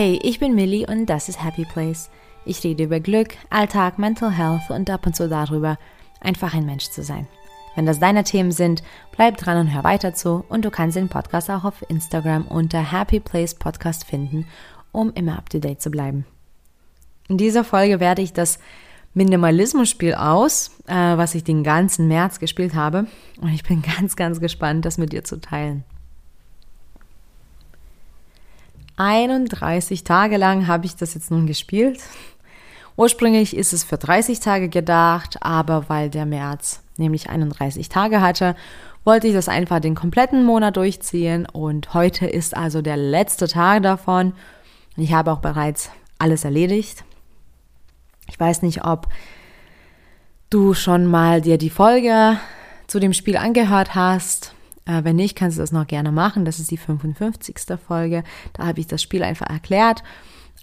Hey, ich bin Millie und das ist Happy Place. Ich rede über Glück, Alltag, Mental Health und ab und zu darüber, einfach ein Mensch zu sein. Wenn das deine Themen sind, bleib dran und hör weiter zu und du kannst den Podcast auch auf Instagram unter Happy Place Podcast finden, um immer up to date zu bleiben. In dieser Folge werde ich das Minimalismus-Spiel aus, äh, was ich den ganzen März gespielt habe und ich bin ganz, ganz gespannt, das mit dir zu teilen. 31 Tage lang habe ich das jetzt nun gespielt. Ursprünglich ist es für 30 Tage gedacht, aber weil der März nämlich 31 Tage hatte, wollte ich das einfach den kompletten Monat durchziehen und heute ist also der letzte Tag davon. Ich habe auch bereits alles erledigt. Ich weiß nicht, ob du schon mal dir die Folge zu dem Spiel angehört hast. Äh, wenn nicht, kannst du das noch gerne machen. Das ist die 55. Folge. Da habe ich das Spiel einfach erklärt.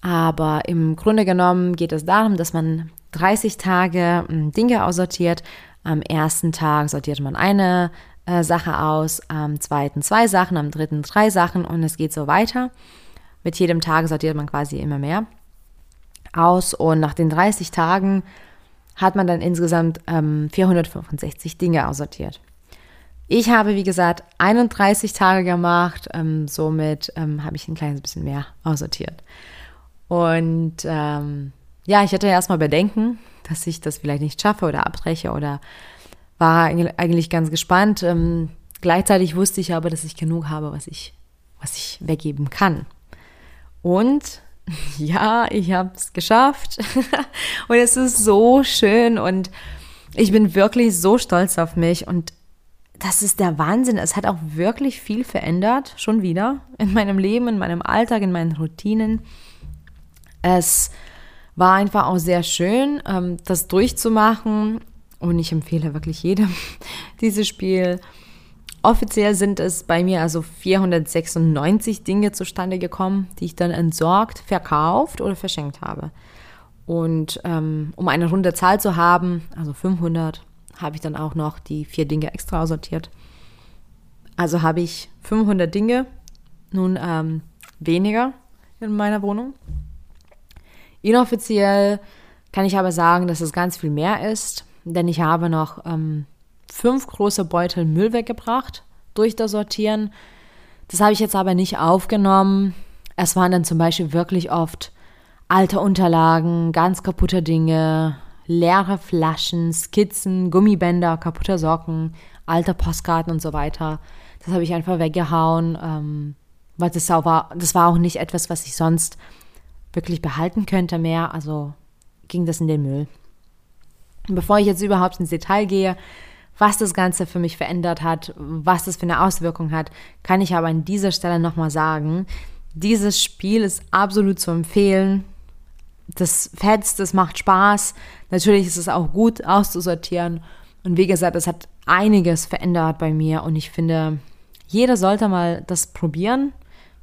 Aber im Grunde genommen geht es darum, dass man 30 Tage hm, Dinge aussortiert. Am ersten Tag sortiert man eine äh, Sache aus, am zweiten zwei Sachen, am dritten drei Sachen und es geht so weiter. Mit jedem Tag sortiert man quasi immer mehr aus und nach den 30 Tagen hat man dann insgesamt ähm, 465 Dinge aussortiert. Ich habe, wie gesagt, 31 Tage gemacht, ähm, somit ähm, habe ich ein kleines bisschen mehr aussortiert. Und ähm, ja, ich hatte erstmal Bedenken, dass ich das vielleicht nicht schaffe oder abbreche oder war eigentlich ganz gespannt. Ähm, gleichzeitig wusste ich aber, dass ich genug habe, was ich, was ich weggeben kann. Und ja, ich habe es geschafft. und es ist so schön und ich bin wirklich so stolz auf mich und das ist der Wahnsinn. Es hat auch wirklich viel verändert, schon wieder, in meinem Leben, in meinem Alltag, in meinen Routinen. Es war einfach auch sehr schön, ähm, das durchzumachen. Und ich empfehle wirklich jedem dieses Spiel. Offiziell sind es bei mir also 496 Dinge zustande gekommen, die ich dann entsorgt, verkauft oder verschenkt habe. Und ähm, um eine runde Zahl zu haben, also 500, habe ich dann auch noch die vier Dinge extra sortiert. Also habe ich 500 Dinge, nun ähm, weniger in meiner Wohnung. Inoffiziell kann ich aber sagen, dass es ganz viel mehr ist, denn ich habe noch ähm, fünf große Beutel Müll weggebracht durch das Sortieren. Das habe ich jetzt aber nicht aufgenommen. Es waren dann zum Beispiel wirklich oft alte Unterlagen, ganz kaputte Dinge, leere Flaschen, Skizzen, Gummibänder, kaputte Socken, alte Postkarten und so weiter. Das habe ich einfach weggehauen, ähm, weil das war, das war auch nicht etwas, was ich sonst wirklich behalten könnte mehr. Also ging das in den Müll. Bevor ich jetzt überhaupt ins Detail gehe, was das Ganze für mich verändert hat, was das für eine Auswirkung hat, kann ich aber an dieser Stelle nochmal sagen. Dieses Spiel ist absolut zu empfehlen das fetzt, das macht Spaß. Natürlich ist es auch gut auszusortieren. Und wie gesagt, es hat einiges verändert bei mir und ich finde, jeder sollte mal das probieren,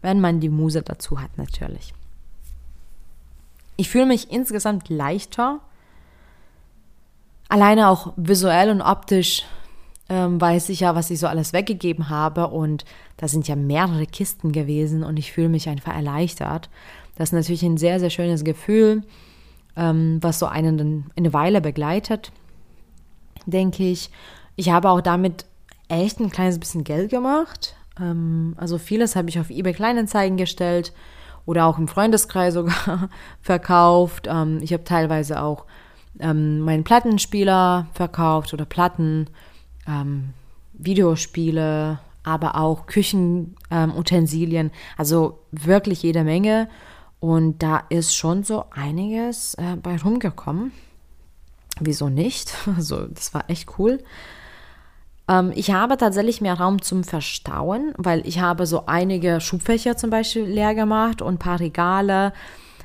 wenn man die Muse dazu hat, natürlich. Ich fühle mich insgesamt leichter, alleine auch visuell und optisch ähm, weiß ich ja, was ich so alles weggegeben habe und da sind ja mehrere Kisten gewesen und ich fühle mich einfach erleichtert. Das ist natürlich ein sehr, sehr schönes Gefühl, ähm, was so einen dann eine Weile begleitet, denke ich. Ich habe auch damit echt ein kleines bisschen Geld gemacht. Ähm, also vieles habe ich auf eBay Kleinanzeigen gestellt oder auch im Freundeskreis sogar verkauft. Ähm, ich habe teilweise auch ähm, meinen Plattenspieler verkauft oder Platten, ähm, Videospiele, aber auch Küchenutensilien. also wirklich jede Menge. Und da ist schon so einiges äh, bei rumgekommen. Wieso nicht? Also, das war echt cool. Ähm, ich habe tatsächlich mehr Raum zum Verstauen, weil ich habe so einige Schubfächer zum Beispiel leer gemacht und ein paar Regale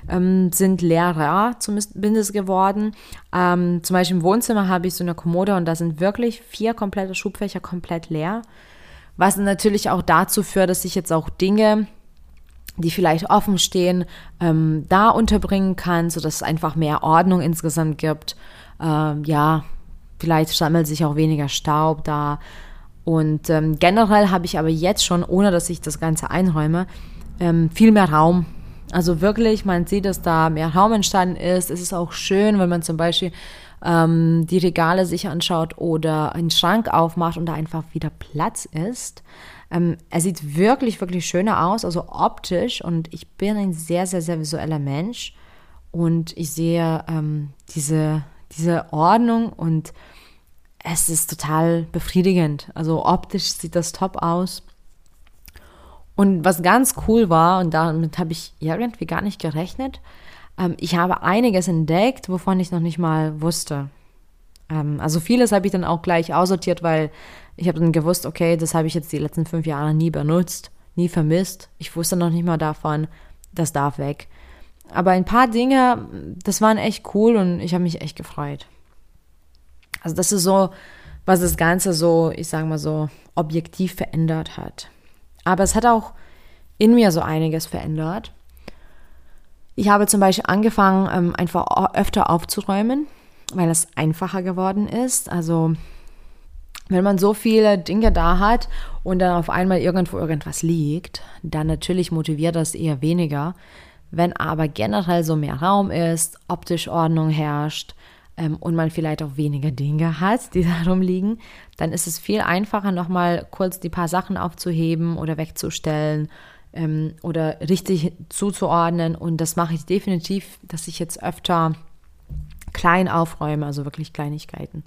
ähm, sind leerer zumindest geworden. Ähm, zum Beispiel im Wohnzimmer habe ich so eine Kommode und da sind wirklich vier komplette Schubfächer komplett leer. Was natürlich auch dazu führt, dass ich jetzt auch Dinge die vielleicht offen stehen, ähm, da unterbringen kann, sodass es einfach mehr Ordnung insgesamt gibt. Ähm, ja, vielleicht sammelt sich auch weniger Staub da. Und ähm, generell habe ich aber jetzt schon, ohne dass ich das Ganze einräume, ähm, viel mehr Raum Also wirklich, man sieht, dass da mehr Raum entstanden ist. Es ist auch schön, wenn man zum Beispiel ähm, die Regale sich anschaut oder einen Schrank aufmacht und da einfach wieder Platz ist. Ähm, er sieht wirklich, wirklich schöner aus, also optisch. Und ich bin ein sehr, sehr, sehr visueller Mensch. Und ich sehe ähm, diese, diese Ordnung und es ist total befriedigend. Also optisch sieht das top aus. Und was ganz cool war, und damit habe ich irgendwie gar nicht gerechnet, ähm, ich habe einiges entdeckt, wovon ich noch nicht mal wusste. Ähm, also vieles habe ich dann auch gleich aussortiert, weil ich habe dann gewusst, okay, das habe ich jetzt die letzten fünf Jahre nie benutzt, nie vermisst. Ich wusste noch nicht mal davon, das darf weg. Aber ein paar Dinge, das waren echt cool und ich habe mich echt gefreut. Also das ist so, was das Ganze so, ich sage mal so, objektiv verändert hat. Aber es hat auch in mir so einiges verändert. Ich habe zum Beispiel angefangen, ähm, einfach öfter aufzuräumen, weil es einfacher geworden ist. Also wenn man so viele Dinge da hat und dann auf einmal irgendwo irgendwas liegt, dann natürlich motiviert das eher weniger. Wenn aber generell so mehr Raum ist, optisch Ordnung herrscht ähm, und man vielleicht auch weniger Dinge hat, die da rumliegen, dann ist es viel einfacher, nochmal kurz die paar Sachen aufzuheben oder wegzustellen ähm, oder richtig zuzuordnen. Und das mache ich definitiv, dass ich jetzt öfter klein aufräume, also wirklich Kleinigkeiten.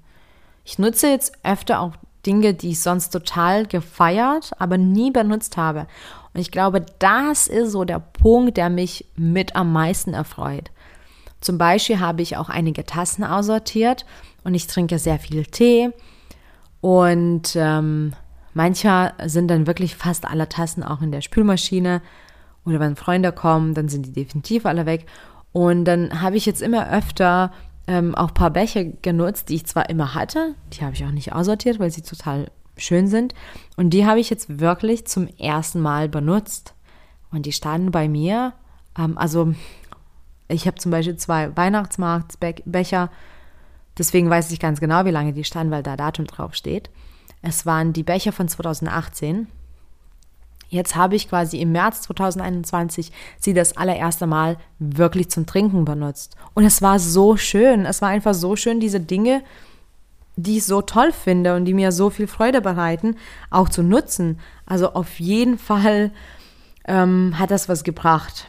Ich nutze jetzt öfter auch Dinge, die ich sonst total gefeiert, aber nie benutzt habe. Und ich glaube, das ist so der Punkt, der mich mit am meisten erfreut. Zum Beispiel habe ich auch einige Tassen aussortiert und ich trinke sehr viel Tee. Und ähm, Manchmal sind dann wirklich fast alle Tassen auch in der Spülmaschine. Oder wenn Freunde kommen, dann sind die definitiv alle weg. Und dann habe ich jetzt immer öfter ähm, auch ein paar Becher genutzt, die ich zwar immer hatte, die habe ich auch nicht aussortiert, weil sie total schön sind. Und die habe ich jetzt wirklich zum ersten Mal benutzt. Und die standen bei mir. Ähm, also ich habe zum Beispiel zwei Weihnachtsmarktbecher. Deswegen weiß ich ganz genau, wie lange die standen, weil da Datum drauf steht. Es waren die Becher von 2018. Jetzt habe ich quasi im März 2021 sie das allererste Mal wirklich zum Trinken benutzt. Und es war so schön. Es war einfach so schön, diese Dinge, die ich so toll finde und die mir so viel Freude bereiten, auch zu nutzen. Also auf jeden Fall ähm, hat das was gebracht.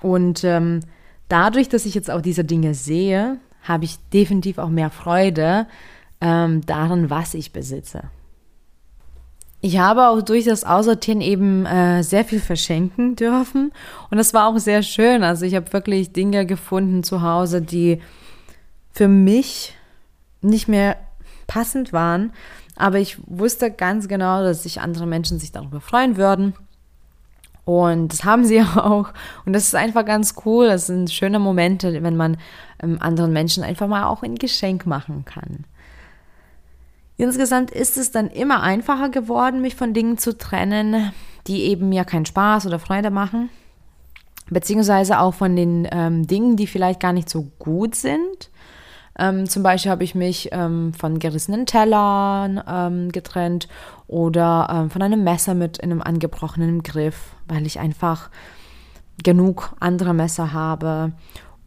Und ähm, dadurch, dass ich jetzt auch diese Dinge sehe, habe ich definitiv auch mehr Freude, ähm, darin, was ich besitze. Ich habe auch durch das Aussortieren eben äh, sehr viel verschenken dürfen und das war auch sehr schön. Also ich habe wirklich Dinge gefunden zu Hause, die für mich nicht mehr passend waren, aber ich wusste ganz genau, dass sich andere Menschen sich darüber freuen würden. Und das haben sie auch. Und das ist einfach ganz cool. Das sind schöne Momente, wenn man ähm, anderen Menschen einfach mal auch ein Geschenk machen kann. Insgesamt ist es dann immer einfacher geworden, mich von Dingen zu trennen, die eben mir keinen Spaß oder Freude machen. Beziehungsweise auch von den ähm, Dingen, die vielleicht gar nicht so gut sind. Ähm, zum Beispiel habe ich mich ähm, von gerissenen Tellern ähm, getrennt oder ähm, von einem Messer mit einem angebrochenen Griff, weil ich einfach genug andere Messer habe.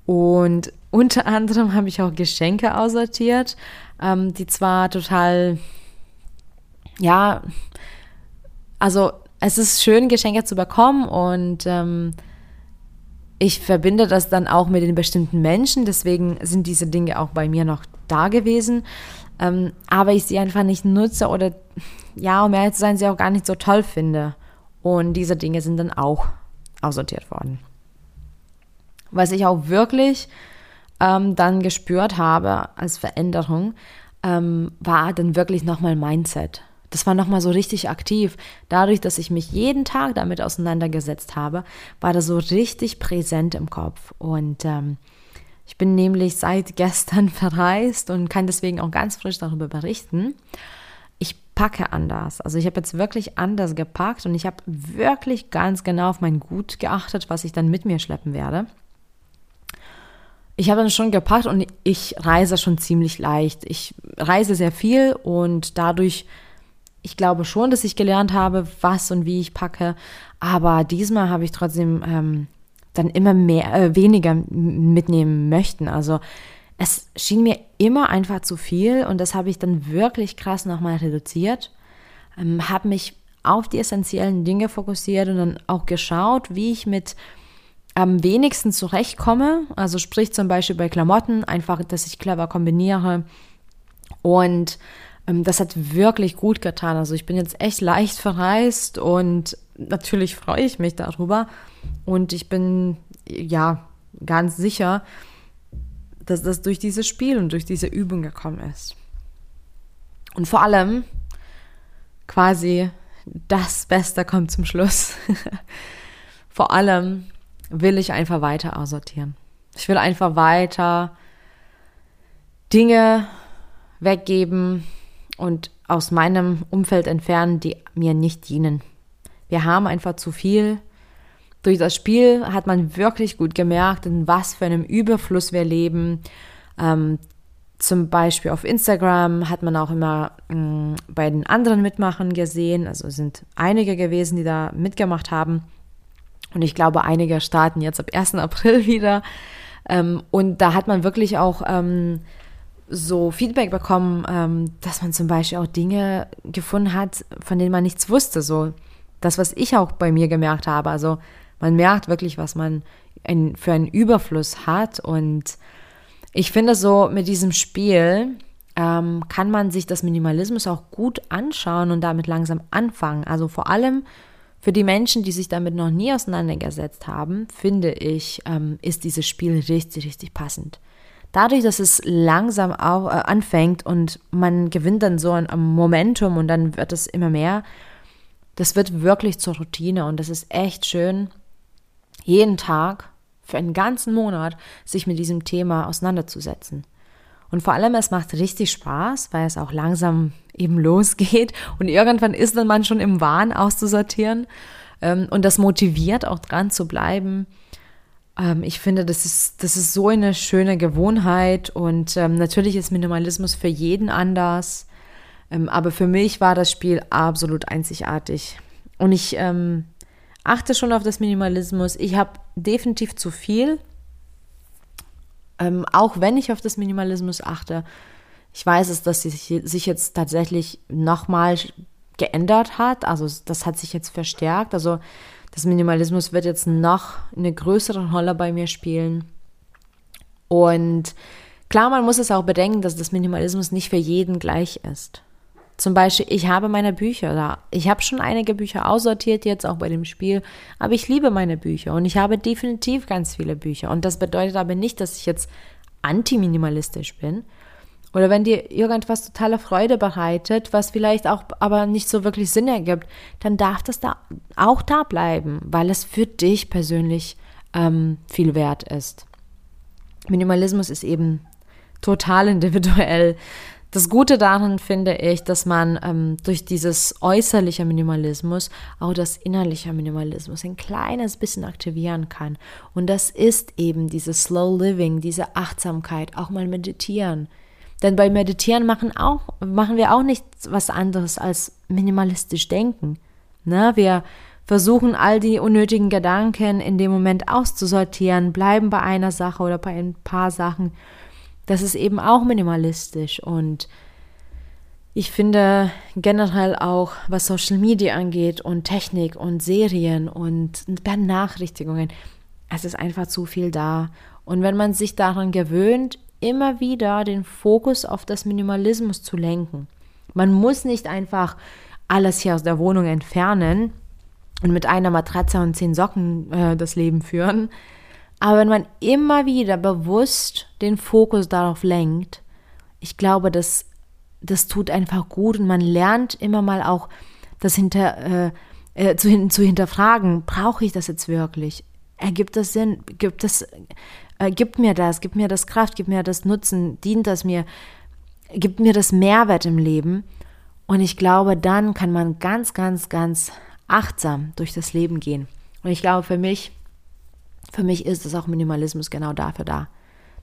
Und unter anderem habe ich auch Geschenke aussortiert ähm, die zwar total, ja, also es ist schön, Geschenke zu bekommen und ähm, ich verbinde das dann auch mit den bestimmten Menschen, deswegen sind diese Dinge auch bei mir noch da gewesen. Ähm, aber ich sie einfach nicht nutze oder ja, um ehrlich zu sein, sie auch gar nicht so toll finde. Und diese Dinge sind dann auch aussortiert worden. Was ich auch wirklich ähm, dann gespürt habe als Veränderung, ähm, war dann wirklich nochmal Mindset. Das war nochmal so richtig aktiv. Dadurch, dass ich mich jeden Tag damit auseinandergesetzt habe, war das so richtig präsent im Kopf. Und ähm, ich bin nämlich seit gestern verreist und kann deswegen auch ganz frisch darüber berichten. Ich packe anders. Also ich habe jetzt wirklich anders gepackt und ich habe wirklich ganz genau auf mein Gut geachtet, was ich dann mit mir schleppen werde ich habe dann schon gepackt und ich reise schon ziemlich leicht. Ich reise sehr viel und dadurch, ich glaube schon, dass ich gelernt habe, was und wie ich packe. Aber diesmal habe ich trotzdem ähm, dann immer mehr, äh, weniger mitnehmen möchten. Also es schien mir immer einfach zu viel und das habe ich dann wirklich krass nochmal reduziert. Ähm, habe mich auf die essentiellen Dinge fokussiert und dann auch geschaut, wie ich mit am wenigsten zurechtkomme. Also sprich zum Beispiel bei Klamotten, einfach, dass ich clever kombiniere. Und ähm, das hat wirklich gut getan. Also ich bin jetzt echt leicht verreist und natürlich freue ich mich darüber. Und ich bin ja ganz sicher, dass das durch dieses Spiel und durch diese Übung gekommen ist. Und vor allem quasi das Beste kommt zum Schluss. vor allem will ich einfach weiter aussortieren. Ich will einfach weiter Dinge weggeben und aus meinem Umfeld entfernen, die mir nicht dienen. Wir haben einfach zu viel. Durch das Spiel hat man wirklich gut gemerkt, in was für einem Überfluss wir leben. Ähm, zum Beispiel auf Instagram hat man auch immer mh, mm, bei den anderen Mitmachen gesehen. Also sind einige gewesen, die da mitgemacht haben. Und ich glaube, einige starten jetzt ab 1. April wieder. Ähm, und da hat man wirklich auch ähm, so Feedback bekommen, ähm, dass man zum Beispiel auch Dinge gefunden hat, von denen man nichts wusste. So das, was ich auch bei mir gemerkt habe. Also man merkt wirklich, was man ein, für einen Überfluss hat. Und ich finde so mit diesem Spiel ähm, kann man sich das Minimalismus auch gut anschauen und damit langsam anfangen. Also vor allem für die Menschen, die sich damit noch nie auseinandergesetzt haben, finde ich, ähm, ist dieses Spiel richtig, richtig passend. Dadurch, dass es langsam auch, äh, anfängt und man gewinnt dann so ein, Momentum und dann wird es immer mehr, das wird wirklich zur Routine und das ist echt schön, jeden Tag für einen ganzen Monat sich mit diesem Thema auseinanderzusetzen. Und vor allem, es macht richtig Spaß, weil es auch langsam eben losgeht und irgendwann ist dann man schon im Wahn auszusortieren ähm, und das motiviert auch dran zu bleiben. Ähm, ich finde, das ist, das ist so eine schöne Gewohnheit und ähm, natürlich ist Minimalismus für jeden anders. Aber für mich war das Spiel absolut einzigartig. Und ich achte schon auf das Minimalismus. Ich habe definitiv zu viel. Ähm, auch wenn ich auf das Minimalismus achte. Ich weiß es, dass sich, sich jetzt tatsächlich nochmal geändert hat. Also das hat sich jetzt verstärkt. Also das Minimalismus wird jetzt noch eine größere Rolle bei mir spielen. Und klar, man muss es auch bedenken, dass das Minimalismus nicht für jeden gleich ist. Zum Beispiel, ich habe meine Bücher da. Ich habe schon einige Bücher aussortiert jetzt auch bei dem Spiel, aber ich liebe meine Bücher und ich habe definitiv ganz viele Bücher. Und das bedeutet aber nicht, dass ich jetzt anti-minimalistisch bin. Oder wenn dir irgendwas totale Freude bereitet, was vielleicht auch aber nicht so wirklich Sinn ergibt, dann darf das da auch da bleiben, weil es für dich persönlich ähm, viel wert ist. Minimalismus ist eben total individuell. Das Gute daran finde ich, dass man ähm, durch dieses äußerliche Minimalismus auch das innerliche Minimalismus ein kleines bisschen aktivieren kann. Und das ist eben dieses Slow Living, diese Achtsamkeit, auch mal meditieren. Denn bei Meditieren machen, auch, machen wir auch nichts was anderes als minimalistisch denken. Ne? Wir versuchen all die unnötigen Gedanken in dem Moment auszusortieren, bleiben bei einer Sache oder bei ein paar Sachen das ist eben auch minimalistisch und ich finde generell auch, was Social Media angeht und Technik und Serien und Benachrichtigungen, es ist einfach zu viel da. Und wenn man sich daran gewöhnt, immer wieder den Fokus auf das Minimalismus zu lenken. Man muss nicht einfach alles hier aus der Wohnung entfernen und mit einer Matratze und zehn Socken äh, das Leben führen, aber wenn man immer wieder bewusst den Fokus darauf lenkt, ich glaube, das, das tut einfach gut und man lernt immer mal auch das hinter, äh, äh, zu, zu hinterfragen, brauche ich das jetzt wirklich? Ergibt das Sinn? Gibt das, äh, gibt mir das, gibt mir das Kraft, gibt mir das Nutzen, dient das mir, gibt mir das Mehrwert im Leben? Und ich glaube, dann kann man ganz, ganz, ganz achtsam durch das Leben gehen. Und ich glaube, für mich für mich ist es auch Minimalismus genau dafür da,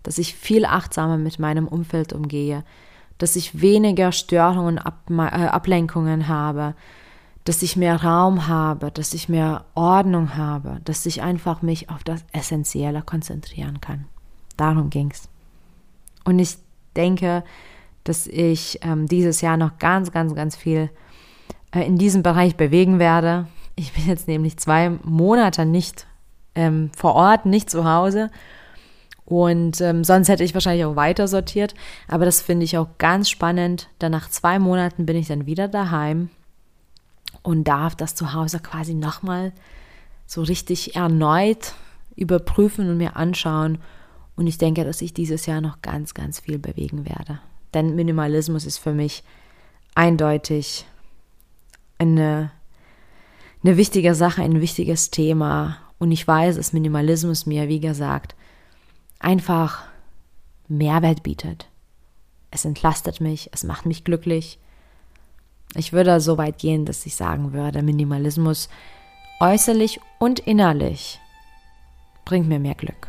dass ich viel achtsamer mit meinem Umfeld umgehe, dass ich weniger Störungen, Ab äh, Ablenkungen habe, dass ich mehr Raum habe, dass ich mehr Ordnung habe, dass ich einfach mich auf das Essentielle konzentrieren kann. Darum ging's. Und ich denke, dass ich ähm, dieses Jahr noch ganz, ganz, ganz viel äh, in diesem Bereich bewegen werde. Ich bin jetzt nämlich zwei Monate nicht ähm, vor Ort, nicht zu Hause. Und ähm, sonst hätte ich wahrscheinlich auch weiter sortiert. Aber das finde ich auch ganz spannend. Dann nach zwei Monaten bin ich dann wieder daheim und darf das zu Hause quasi nochmal so richtig erneut überprüfen und mir anschauen. Und ich denke, dass ich dieses Jahr noch ganz, ganz viel bewegen werde. Denn Minimalismus ist für mich eindeutig eine, eine wichtige Sache, ein wichtiges Thema. Und ich weiß, dass Minimalismus mir, wie gesagt, einfach Mehrwert bietet. Es entlastet mich, es macht mich glücklich. Ich würde so weit gehen, dass ich sagen würde, Minimalismus äußerlich und innerlich bringt mir mehr Glück.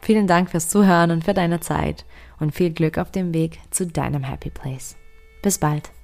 Vielen Dank fürs Zuhören und für deine Zeit und viel Glück auf dem Weg zu deinem Happy Place. Bis bald.